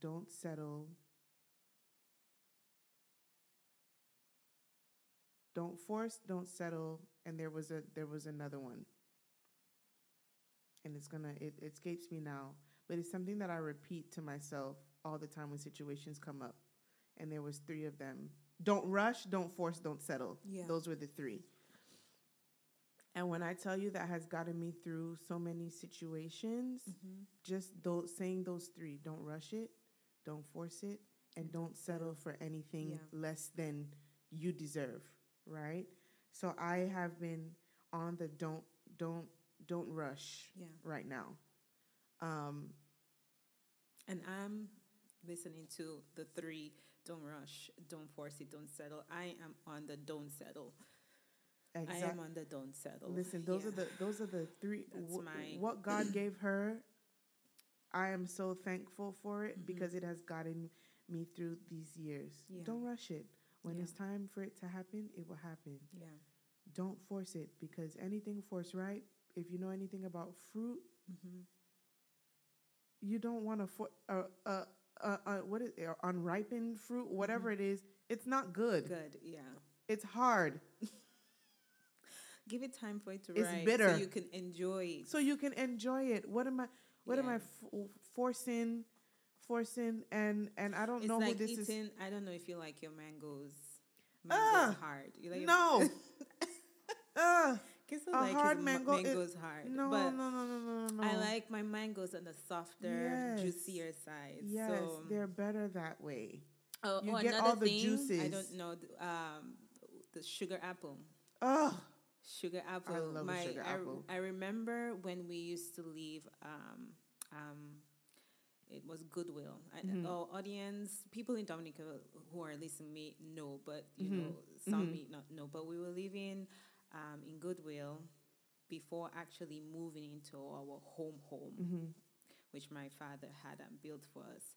don't settle don't force don't settle and there was a there was another one. And it's gonna it, it escapes me now but it's something that i repeat to myself all the time when situations come up. And there was three of them. Don't rush don't force don't settle. Yeah. those were the three. And when i tell you that has gotten me through so many situations Mhm. just those saying those three don't rush it don't force it and don't settle. for anything Yeah. less than you deserve right so i have been on the don't don't don't rush Yeah. right now um And I'm listening to the three don't rush, don't force it, don't settle. I am on the don't settle. I am on the don't settle. listen those are the those are the three my- what god gave her i am so thankful for it Mhm. because it has gotten me through these years Yeah. don't rush it when Yeah. it's time for it to happen it will happen Yeah. don't force it because anything forced right if you know anything about fruit Mm-hmm. you don't want to for uh, uh, uh, uh, what is it, unripened fruit whatever it is it's not good. Mm-hmm. Good. Yeah. it's hard Give it time for it to It's ripe bitter. so you can enjoy it. so you can enjoy it what am i what am i forcing forcing and and i don't It's know like who this is. I don't know if you like your mangoes. Ah! Mangoes hard. You like no uh, a like hard mango is- mangoes hard. no, but no no no no no I like my mangoes on the softer, Yes. juicier side. yes so, they're better that way oh, you oh, get another all the thing, I don't know. Um, the sugar apple. oh Sugar apple. I love my, sugar I, apple. I remember when we used to leave. Um, um, it was Goodwill. I, Mhm. Our audience, people in Dominica who are listening may know, but you Mhm. know, some Mhm. may not know. But we were living um, in Goodwill before actually moving into our home home hmm which my father had um, built for us.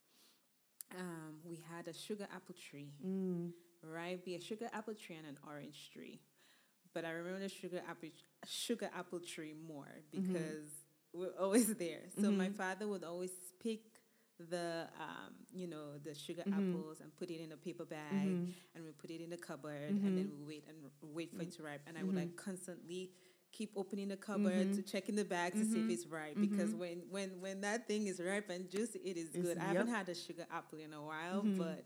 Um, we had a sugar apple tree, mm. right? Be a sugar apple tree and an orange tree. But I remember the sugar apple sugar apple tree more because we're always there. So my Mhm. father would always pick the um, you know the sugar Mhm. apples and put it in a paper bag Mhm. and we put it in the cupboard and then Mhm. we wait and wait for it to ripe and I would Mhm. like constantly keep opening the cupboard to Mhm. check in the bag to see if it's ripe because when when when that thing is ripe and juicy it is It's- good. I haven't had a sugar apple in a while, but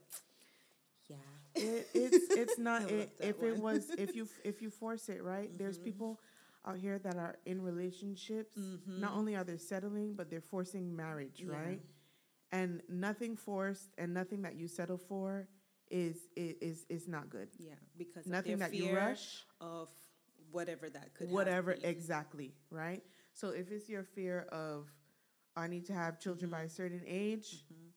yeah. it, it's it's not it, if it was if you if you force it right there's people out here that are in relationships. Not only are they settling, but they're forcing marriage, Yeah. right? And nothing forced and nothing that you settle for is is is, not good. Yeah, because Nothing that fear you rush, of whatever that could whatever exactly, right? So if it's your fear of I need to have children by a certain age, Mhm.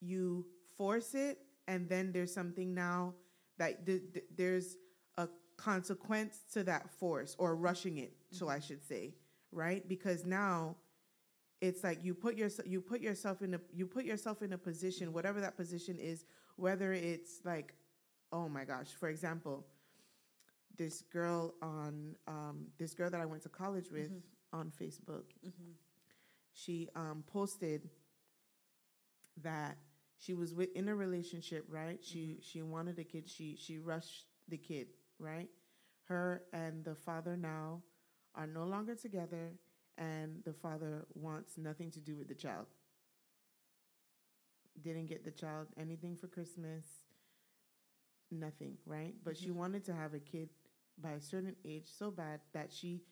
you force it and then there's something now that th- th- there's a consequence to that force or rushing it so i should say right because now it's like you put yourself you put yourself in a you put yourself in a position whatever that position is whether it's like oh my gosh for example this girl on um, this girl that i went to college with Mhm. on facebook Mhm. she um, posted that she was with, in a relationship, right? She she wanted a kid. She she rushed the kid, right? Her and the father now are no longer together, and the father wants nothing to do with the child. Didn't get the child anything for Christmas. Nothing, right? But she Mhm. wanted to have a kid by a certain age so bad that she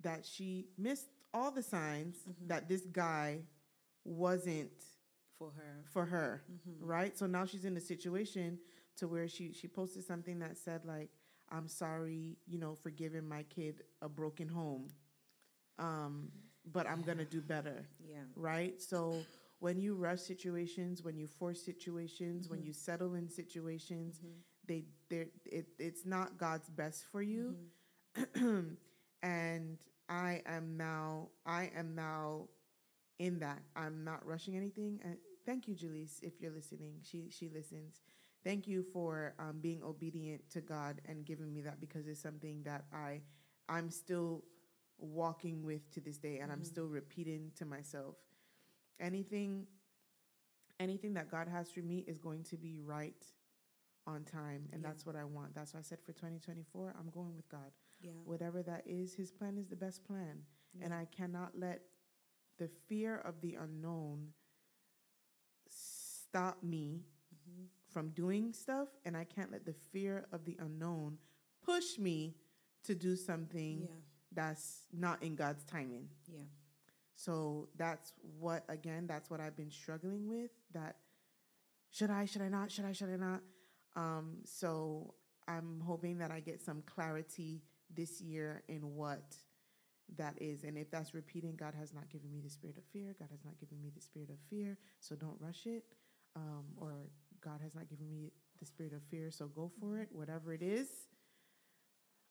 that she missed all the signs Mhm. that this guy wasn't for her. for her Mhm. right so now she's in a situation to where she she posted something that said like i'm sorry you know for giving my kid a broken home um but i'm gonna do better Yeah. right so when you rush situations when you force situations when Mhm. you settle in situations Mhm. they they it, it's not god's best for you Mhm. and I am now I am now in that. I'm not rushing anything. And thank you, Julie's, if you're listening. She she listens. Thank you for um, being obedient to God and giving me that because it's something that I I'm still walking with to this day and I'm Mhm. still repeating to myself. Anything anything that God has for me is going to be right on time and Yeah. that's what I want. That's why I said for 2024 I'm going with God Yeah. whatever that is, his plan is the best plan. And I cannot let the fear of the unknown stop me Mhm. from doing stuff. And I can't let the fear of the unknown push me to do something Yeah. That's not in God's timing. Yeah. So that's what, again, that's what I've been struggling with. That should I, should I not, should I, should I not? Um, so I'm hoping that I get some clarity this year in what that is. And if that's repeating, God has not given me the spirit of fear. God has not given me the spirit of fear. So don't rush it. Um, or God has not given me the spirit of fear. So go for it. Whatever it is.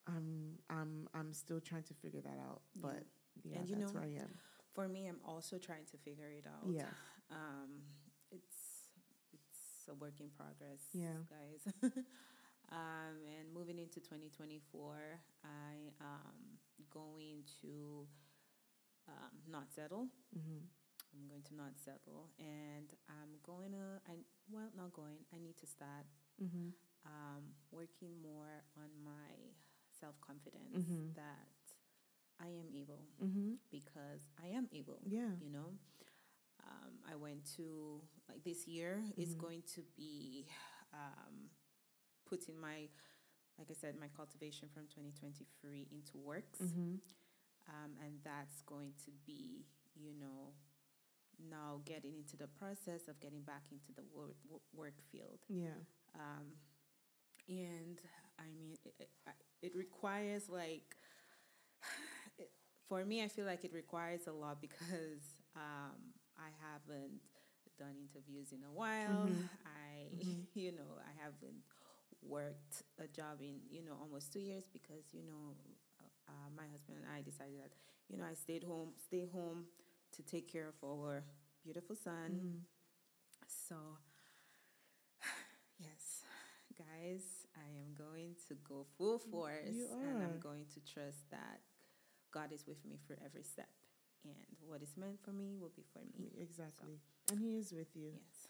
I'm I'm I'm still trying to figure that out. But yeah, And you that's know, where I am. For me, I'm also trying to figure it out. Yeah. Um, it's it's a work in progress. Yeah. guys. um, and moving into 2024, I am going to um, not settle. hmm I'm going to not settle, and I'm going to. I well, not going. I need to start hmm um, working more on my self confidence Mhm. that I am able hmm because I am able. Yeah. You know, um, I went to like this year is Mhm. going to be um, putting my, like I said, my cultivation from 2023 into works, hmm um, and that's going to be, you know, now getting into the process of getting back into the work, work field. Yeah. Um, and I mean, it, it, requires like, it, for me, I feel like it requires a lot because um, I haven't done interviews in a while. Mhm. I, Mhm. you know, I haven't worked a job in, you know, almost two years because, you know, uh, uh, my husband and I decided that, you know, I stayed home, stay home to take care of our beautiful son. Mhm. So, yes, guys, I am going to go full force and. I'm going to trust that God is with me for every step. And what is meant for me will be for me. Exactly. And he is with you. Yes.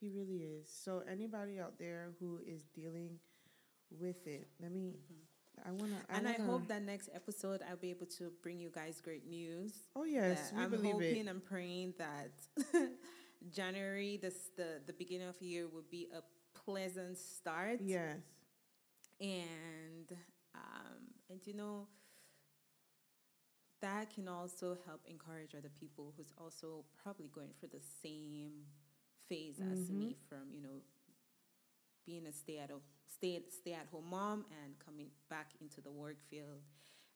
He really is. So anybody out there who is dealing with it, let me. Mm-hmm. I wanna. I and I wanna- hope that next episode I'll be able to bring you guys great news. Oh yes, we I'm believe hoping it. and praying that January, this, the, the beginning of the year, will be a pleasant start. Yes. And um, and you know, that can also help encourage other people who's also probably going through the same phase mm-hmm. as me from you know being a stay at home stay stay at home mom and coming back into the work field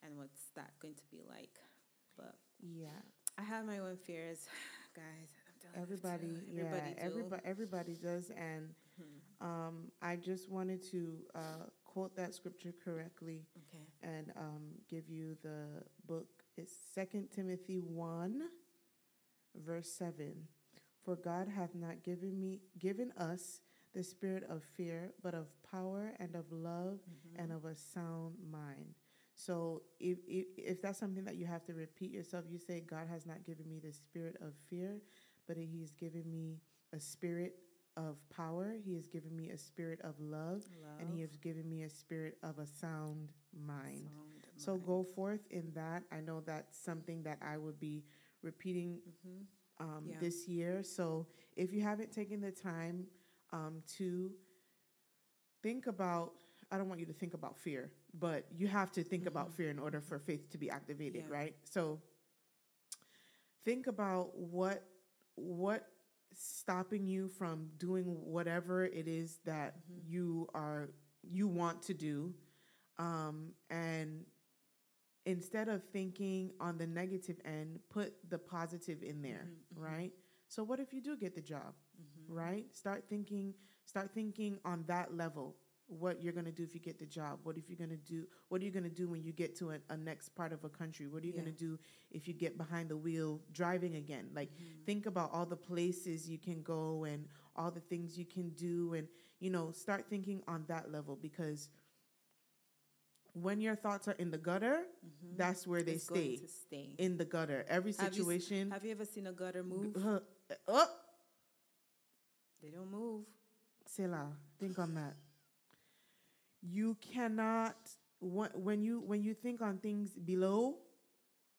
and what's that going to be like. But yeah. I have my own fears guys. Everybody yeah everybody, everybody everybody does and mm-hmm. um, i just wanted to uh, quote that scripture correctly okay. and um, give you the book it's Second Timothy 1, verse 7. For God hath not given me given us the spirit of fear, but of power and of love mm-hmm. and of a sound mind. So if, if if that's something that you have to repeat yourself, you say, God has not given me the spirit of fear, but He's given me a spirit of power. He has given me a spirit of love, love. and He has given me a spirit of a sound mind. Sound so go forth in that. I know that's something that I would be repeating mm-hmm. um, yeah. this year. So if you haven't taken the time um, to think about, I don't want you to think about fear, but you have to think mm-hmm. about fear in order for faith to be activated, yeah. right? So think about what what stopping you from doing whatever it is that mm-hmm. you are you want to do um, and instead of thinking on the negative end, put the positive in there, mm-hmm, mm-hmm. right? So what if you do get the job, mm-hmm. right? Start thinking, start thinking on that level. What you're gonna do if you get the job? What if you're gonna do? What are you gonna do when you get to a, a next part of a country? What are you yeah. gonna do if you get behind the wheel driving again? Like mm-hmm. think about all the places you can go and all the things you can do, and you know, start thinking on that level because when your thoughts are in the gutter, mm-hmm. that's where they stay, stay. In the gutter. Every situation. Have you, have you ever seen a gutter move? Uh, oh. They don't move. Selah, think on that. You cannot when you when you think on things below,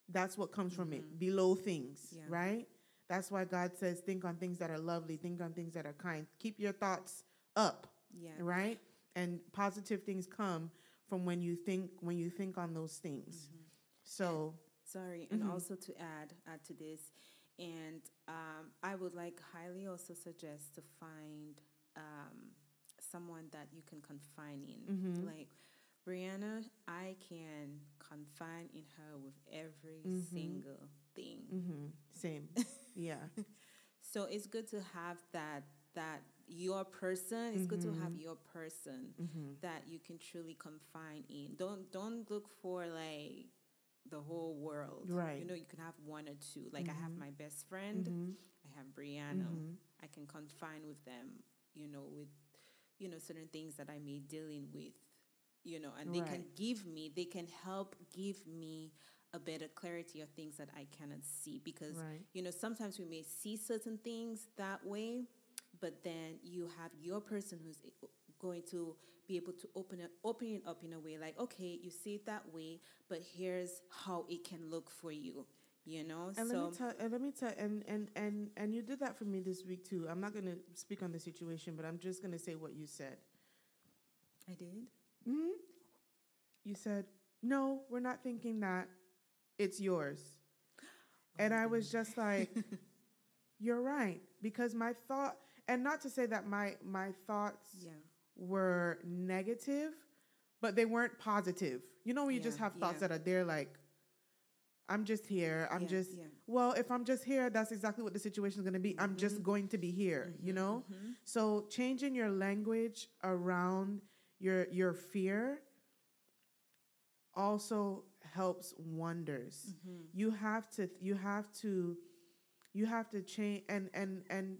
that's what comes mm-hmm. from it. Mm-hmm. Below things, yeah. right? That's why God says, think on things that are lovely, think on things that are kind. Keep your thoughts up. Yeah. Right? And positive things come from when you think when you think on those things. Mm-hmm. So sorry, and mm-hmm. also to add add to this, and um, I would like highly also suggest to find um, someone that you can confine in, mm-hmm. like. Brianna, I can confine in her with every mm-hmm. single thing. Mm-hmm. Same, yeah. so it's good to have that that your person. It's good to have mm-hmm. your person mm-hmm. that you can truly confine in. Don't don't look for like the whole world. Right. You know, you can have one or two. Like. I have mm-hmm. my best friend. I have Brianna. I can confine with them. You know, with you know certain things that I may dealing with. You know, and they right. can give me. They can help give me a better clarity of things that I cannot see because right. you know sometimes we may see certain things that way but then you have your person who's going to be able to open it open it up in a way like okay you see it that way but here's how it can look for you you know? And so let me tell and let me tell and and and and you did that for me this week too. I'm not going to speak on the situation but i'm just going to say what you said. I did? Hmm you said no we're not thinking that. It's yours. Oh, and i was just like you're right because my thought and not to say that my my thoughts yeah. were negative, but they weren't positive. You know, when you yeah, just have thoughts yeah. that are there, like I'm just here. I'm just well. If I'm just here, that's exactly what the situation is going to be. Mm-hmm. I'm just mm-hmm. going to be here. Mm-hmm, you know. Mm-hmm. So changing your language around your your fear also helps wonders. Mm-hmm. You have to you have to you have to change and and and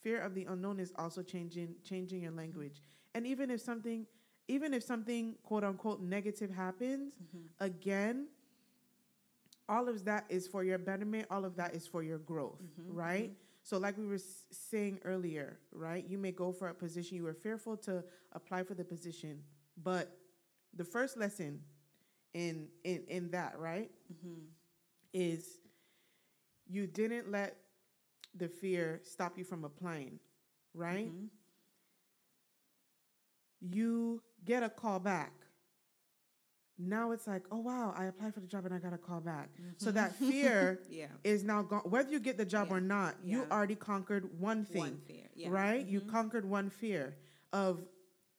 fear of the unknown is also changing changing your language. And even if something even if something quote unquote negative happens, mm-hmm. again, all of that is for your betterment, all of that is for your growth, mm-hmm. right? Mm-hmm. So, like we were saying earlier, right? You may go for a position, you were fearful to apply for the position, but the first lesson in in in that, right, mm-hmm. is you didn't let the fear stop you from applying, right? Mm-hmm. You get a call back. Now it's like, oh wow, I applied for the job and I got a call back. So that fear Yeah. is now gone. Whether you get the job Yeah. or not, you already conquered one thing, One fear. Yeah. right? You Mhm. conquered one fear of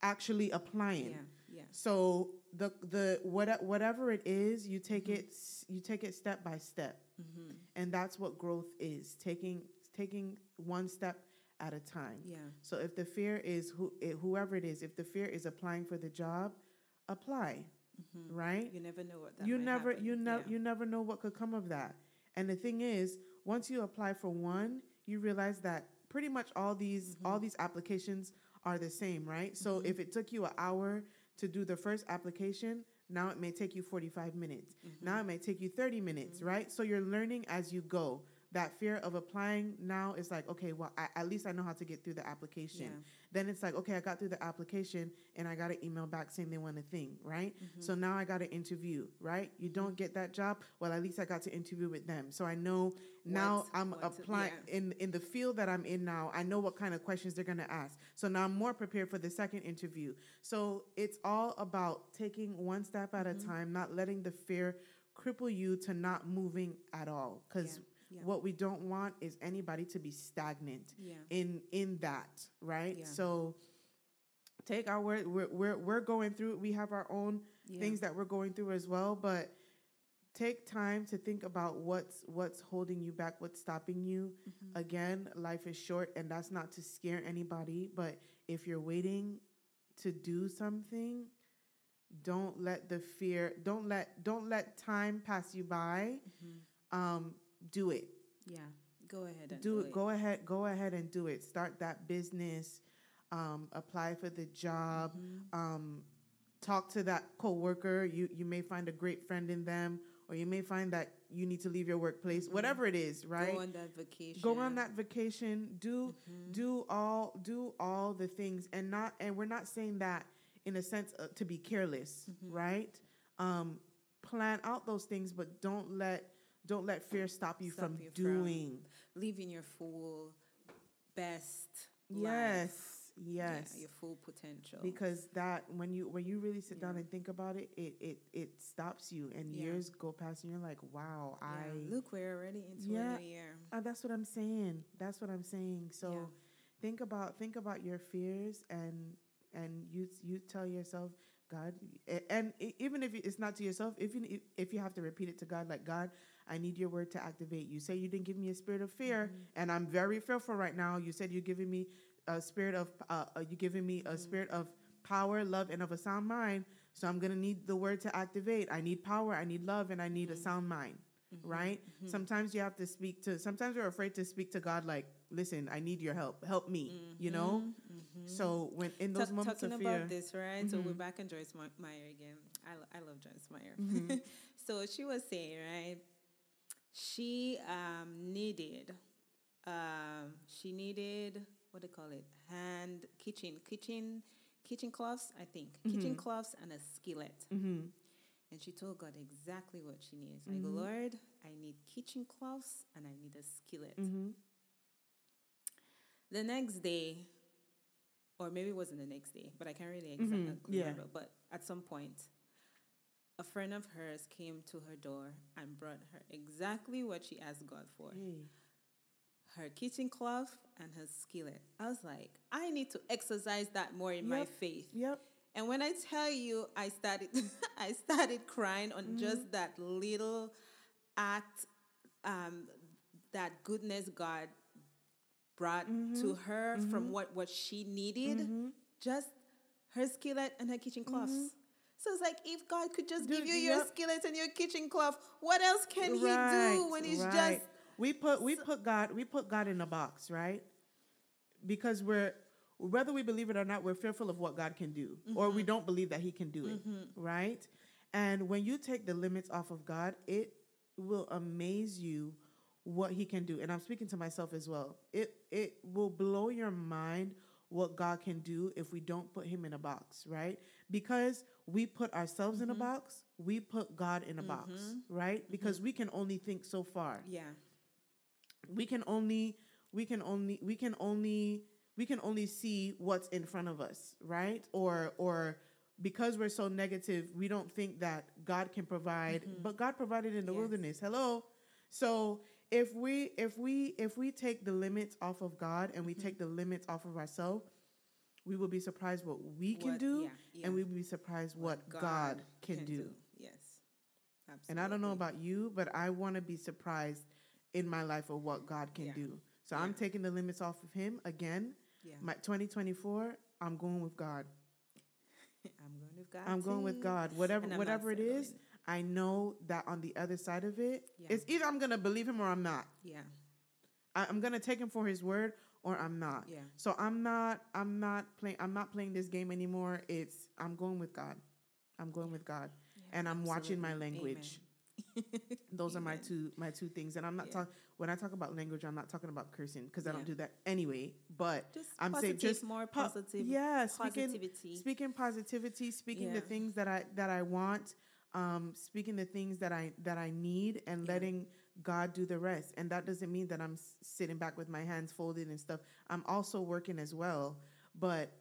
actually applying. Yeah. Yeah. So the the what, whatever it is, you take Mhm. it you take it step by step, Mm-hmm. and that's what growth is taking taking one step at a time. Yeah. So if the fear is who eh, whoever it is, if the fear is applying for the job, apply, Mm-hmm. right? You never know what that you never happen. you never Yeah. you never know what could come of that. And the thing is, once you apply for one, you realize that pretty much all these all Mhm. these applications are the same, right? So Mhm. if it took you an hour to do the first application, now it may take you 45 minutes. Mhm. Now it may take you 30 minutes, Mhm. right? So you're learning as you go. That fear of applying now is like, okay, well, I, at least I know how to get through the application. Yeah. Then it's like, okay, I got through the application and I got an email back saying they want a thing, right? Mhm. So now I got an interview, right? You don't get that job, well, at least I got to interview with them. So I know now I'm applying yeah. in in the field that I'm in now. I know what kind of questions they're going to ask. So now I'm more prepared for the second interview. So it's all about taking one step at Mhm. a time, not letting the fear cripple you to not moving at all cuz Yeah. What we don't want is anybody to be stagnant Yeah. in in that right Yeah. so take our word we're, we're we're going through we have our own Yeah. things that we're going through as well but take time to think about what's what's holding you back what's stopping you Mhm. again life is short and that's not to scare anybody but if you're waiting to do something don't let the fear don't let don't let time pass you by Mhm. um do it Yeah. Go ahead and do it go ahead go ahead and do it start that business um, apply for the job Mhm. um, talk to that coworker you you may find a great friend in them or you may find that you need to leave your workplace Mhm. whatever it is right Go on that vacation. go on that vacation do Mhm. do all do all the things and not and we're not saying that in a sense uh, to be careless Mhm. right um, plan out those things but don't let don't let fear stop you Stop from you from doing living your full best. life. yes Yeah, yes your full potential. because that when you when you really sit down and think about it it it, it stops you and Yeah. years go past and you're like wow Yeah, i look, we're already into Yeah. a new year. uh, that's what i'm saying that's what i'm saying so Yeah. think about think about your fears and and you you tell yourself god and even if it's not to yourself if you if you have to repeat it to god like god i need your word to activate you say you didn't give me a spirit of fear Mhm. and i'm very fearful right now you said you're giving me a spirit of uh, uh, you giving me a Mhm. spirit of power love and of a sound mind so i'm going to need the word to activate i need power i need love and i need a Mhm. sound mind Mhm. right Mhm. sometimes you have to speak to sometimes we're afraid to speak to god like listen i need your help help me you know Mhm. Mhm. So when in those Ta- moments talking of fear about this, right? So we're Mhm. back on Joyce Meyer again. I, lo- I love Joyce Meyer. Mhm. so she was saying, right? She um, needed, um, she needed what do you call it? Hand kitchen, kitchen, kitchen cloths. I think kitchen Mhm. cloths and a skillet. hmm And she told God exactly what she needs. I go, Mhm. Lord, I need kitchen cloths and I need a skillet. The next day, or maybe it wasn't the next day, but I can't really exactly yeah. remember. But at some point, a friend of hers came to her door and brought her exactly what she asked God for hey. her kitchen cloth and her skillet. I was like, I need to exercise that more in my faith. yep And when I tell you, I started, I started crying on Mhm. just that little act, um, that goodness God brought to Mhm. her from Mhm. what, what she needed, Mhm. just her skillet and her kitchen cloths. Mhm. So it's like if God could just Dude, give you your yep. skillet and your kitchen cloth, what else can He do when He's right. just we put we put god we put god in a box right because we're whether we believe it or not we're fearful of what god can do or we Mhm. don't believe that he can do it Mhm. right and when you take the limits off of god it will amaze you what he can do and i'm speaking to myself as well it it will blow your mind what god can do if we don't put him in a box right because we put ourselves in a Mhm. box we put god in a box Mhm. right because we can only think so far yeah. we can only we can only we can only we can only see what's in front of us right or or because we're so negative, we don't think that God can provide, Mhm. but God provided in the Yes. wilderness. Hello. So if we if we if we take the limits off of God and we Mhm. take the limits off of ourselves, we will be surprised what we can What- do yeah, yeah. and we will be surprised what, God, can, do. Yes. Absolutely. And I don't know about you, but I want to be surprised in my life of what God can Yeah. do. So I'm taking the limits off of him again. Yeah. My 2024, I'm going with God. I'm going with God. I'm going with. God. Whatever And I'm not whatever it is. I know that on the other side of it, Yeah. it's either I'm gonna believe him or I'm not. Yeah. I, I'm gonna take him for his word or I'm not. Yeah. So I'm not I'm not playing I'm not playing this game anymore. It's I'm going with God. I'm going with God. yeah, And I'm watching my absolutely. language. Amen. Those are my two my two things. And I'm not Yeah. talking when I talk about language, I'm not talking about cursing because I don't do that anyway. But Just I'm saying just more po- positive. yeah, speaking positivity. speaking positivity, speaking the things that I that I want, um, speaking the things that I that I need, and Yeah. letting God do the rest. And that doesn't mean that I'm s- sitting back with my hands folded and stuff. I'm also working as well, but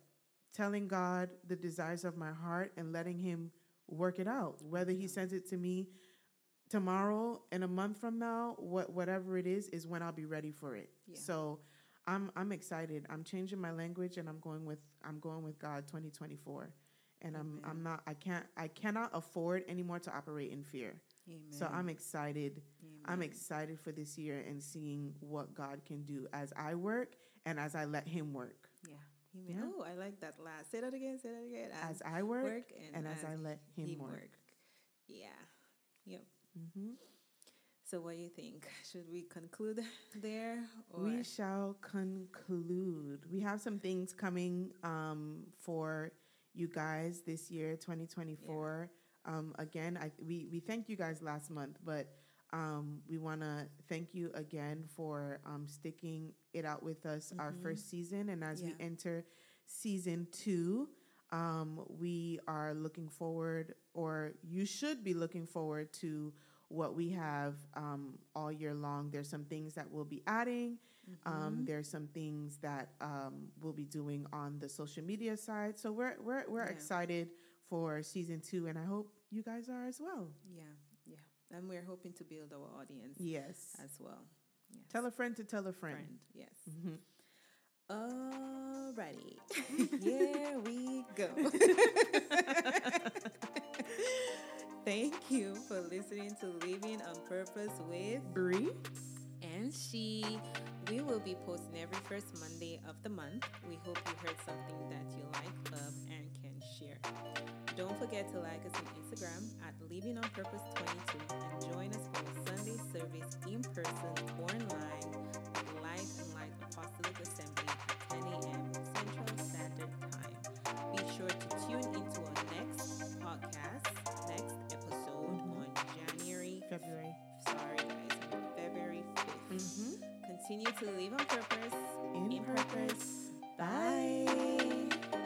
telling God the desires of my heart and letting Him work it out. Whether He sends it to me tomorrow, in a month from now, what whatever it is, is when I'll be ready for it. Yeah. So. I'm I'm excited. I'm changing my language and I'm going with I'm going with God 2024. And I'm Amen. I'm not I can't I cannot afford anymore to operate in fear. Amen. So I'm excited. I'm excited for this year and seeing what God can do as I work and as I let him work. Yeah. Amen. Yeah. Oh, I like that last. Say that again. Say that again. As I work, work and, as, I let him, him work. Yeah. Yep. Mm-hmm. So what do you think? Should we conclude there? Or We shall conclude. We have some things coming um, for you guys this year, 2024. Um, again, I, we, we thanked you guys last month, but um, we want to thank you again for um, sticking it out with us our Mhm. first season. And as we enter season two, um, we are looking forward, or you should be looking forward to what we have um, all year long. There's some things that we'll be adding. Um, Mhm. there's some things that um, we'll be doing on the social media side. So we're we're we're Yeah. excited for season two, and I hope you guys are as well. yeah, yeah, and we're hoping to build our audience Yes. as well. Yes. Tell a friend to tell a friend. friend. Yes. Mhm. Alrighty. Here we go. Thank you for listening to Living on Purpose with Bree. And she. We will be posting every first Monday of the month. We hope you heard something that you like, love, and can share. Don't forget to like us on Instagram at Living on Purpose 22 and join us for the Sunday service in person or online at Light and Light Apostolic Assembly at 10 a.m. Central Standard Time. Be sure to tune into our next podcast, next episode on January, February. sorry Mm-hmm. Continue to live on purpose. In, In purpose. purpose. Bye.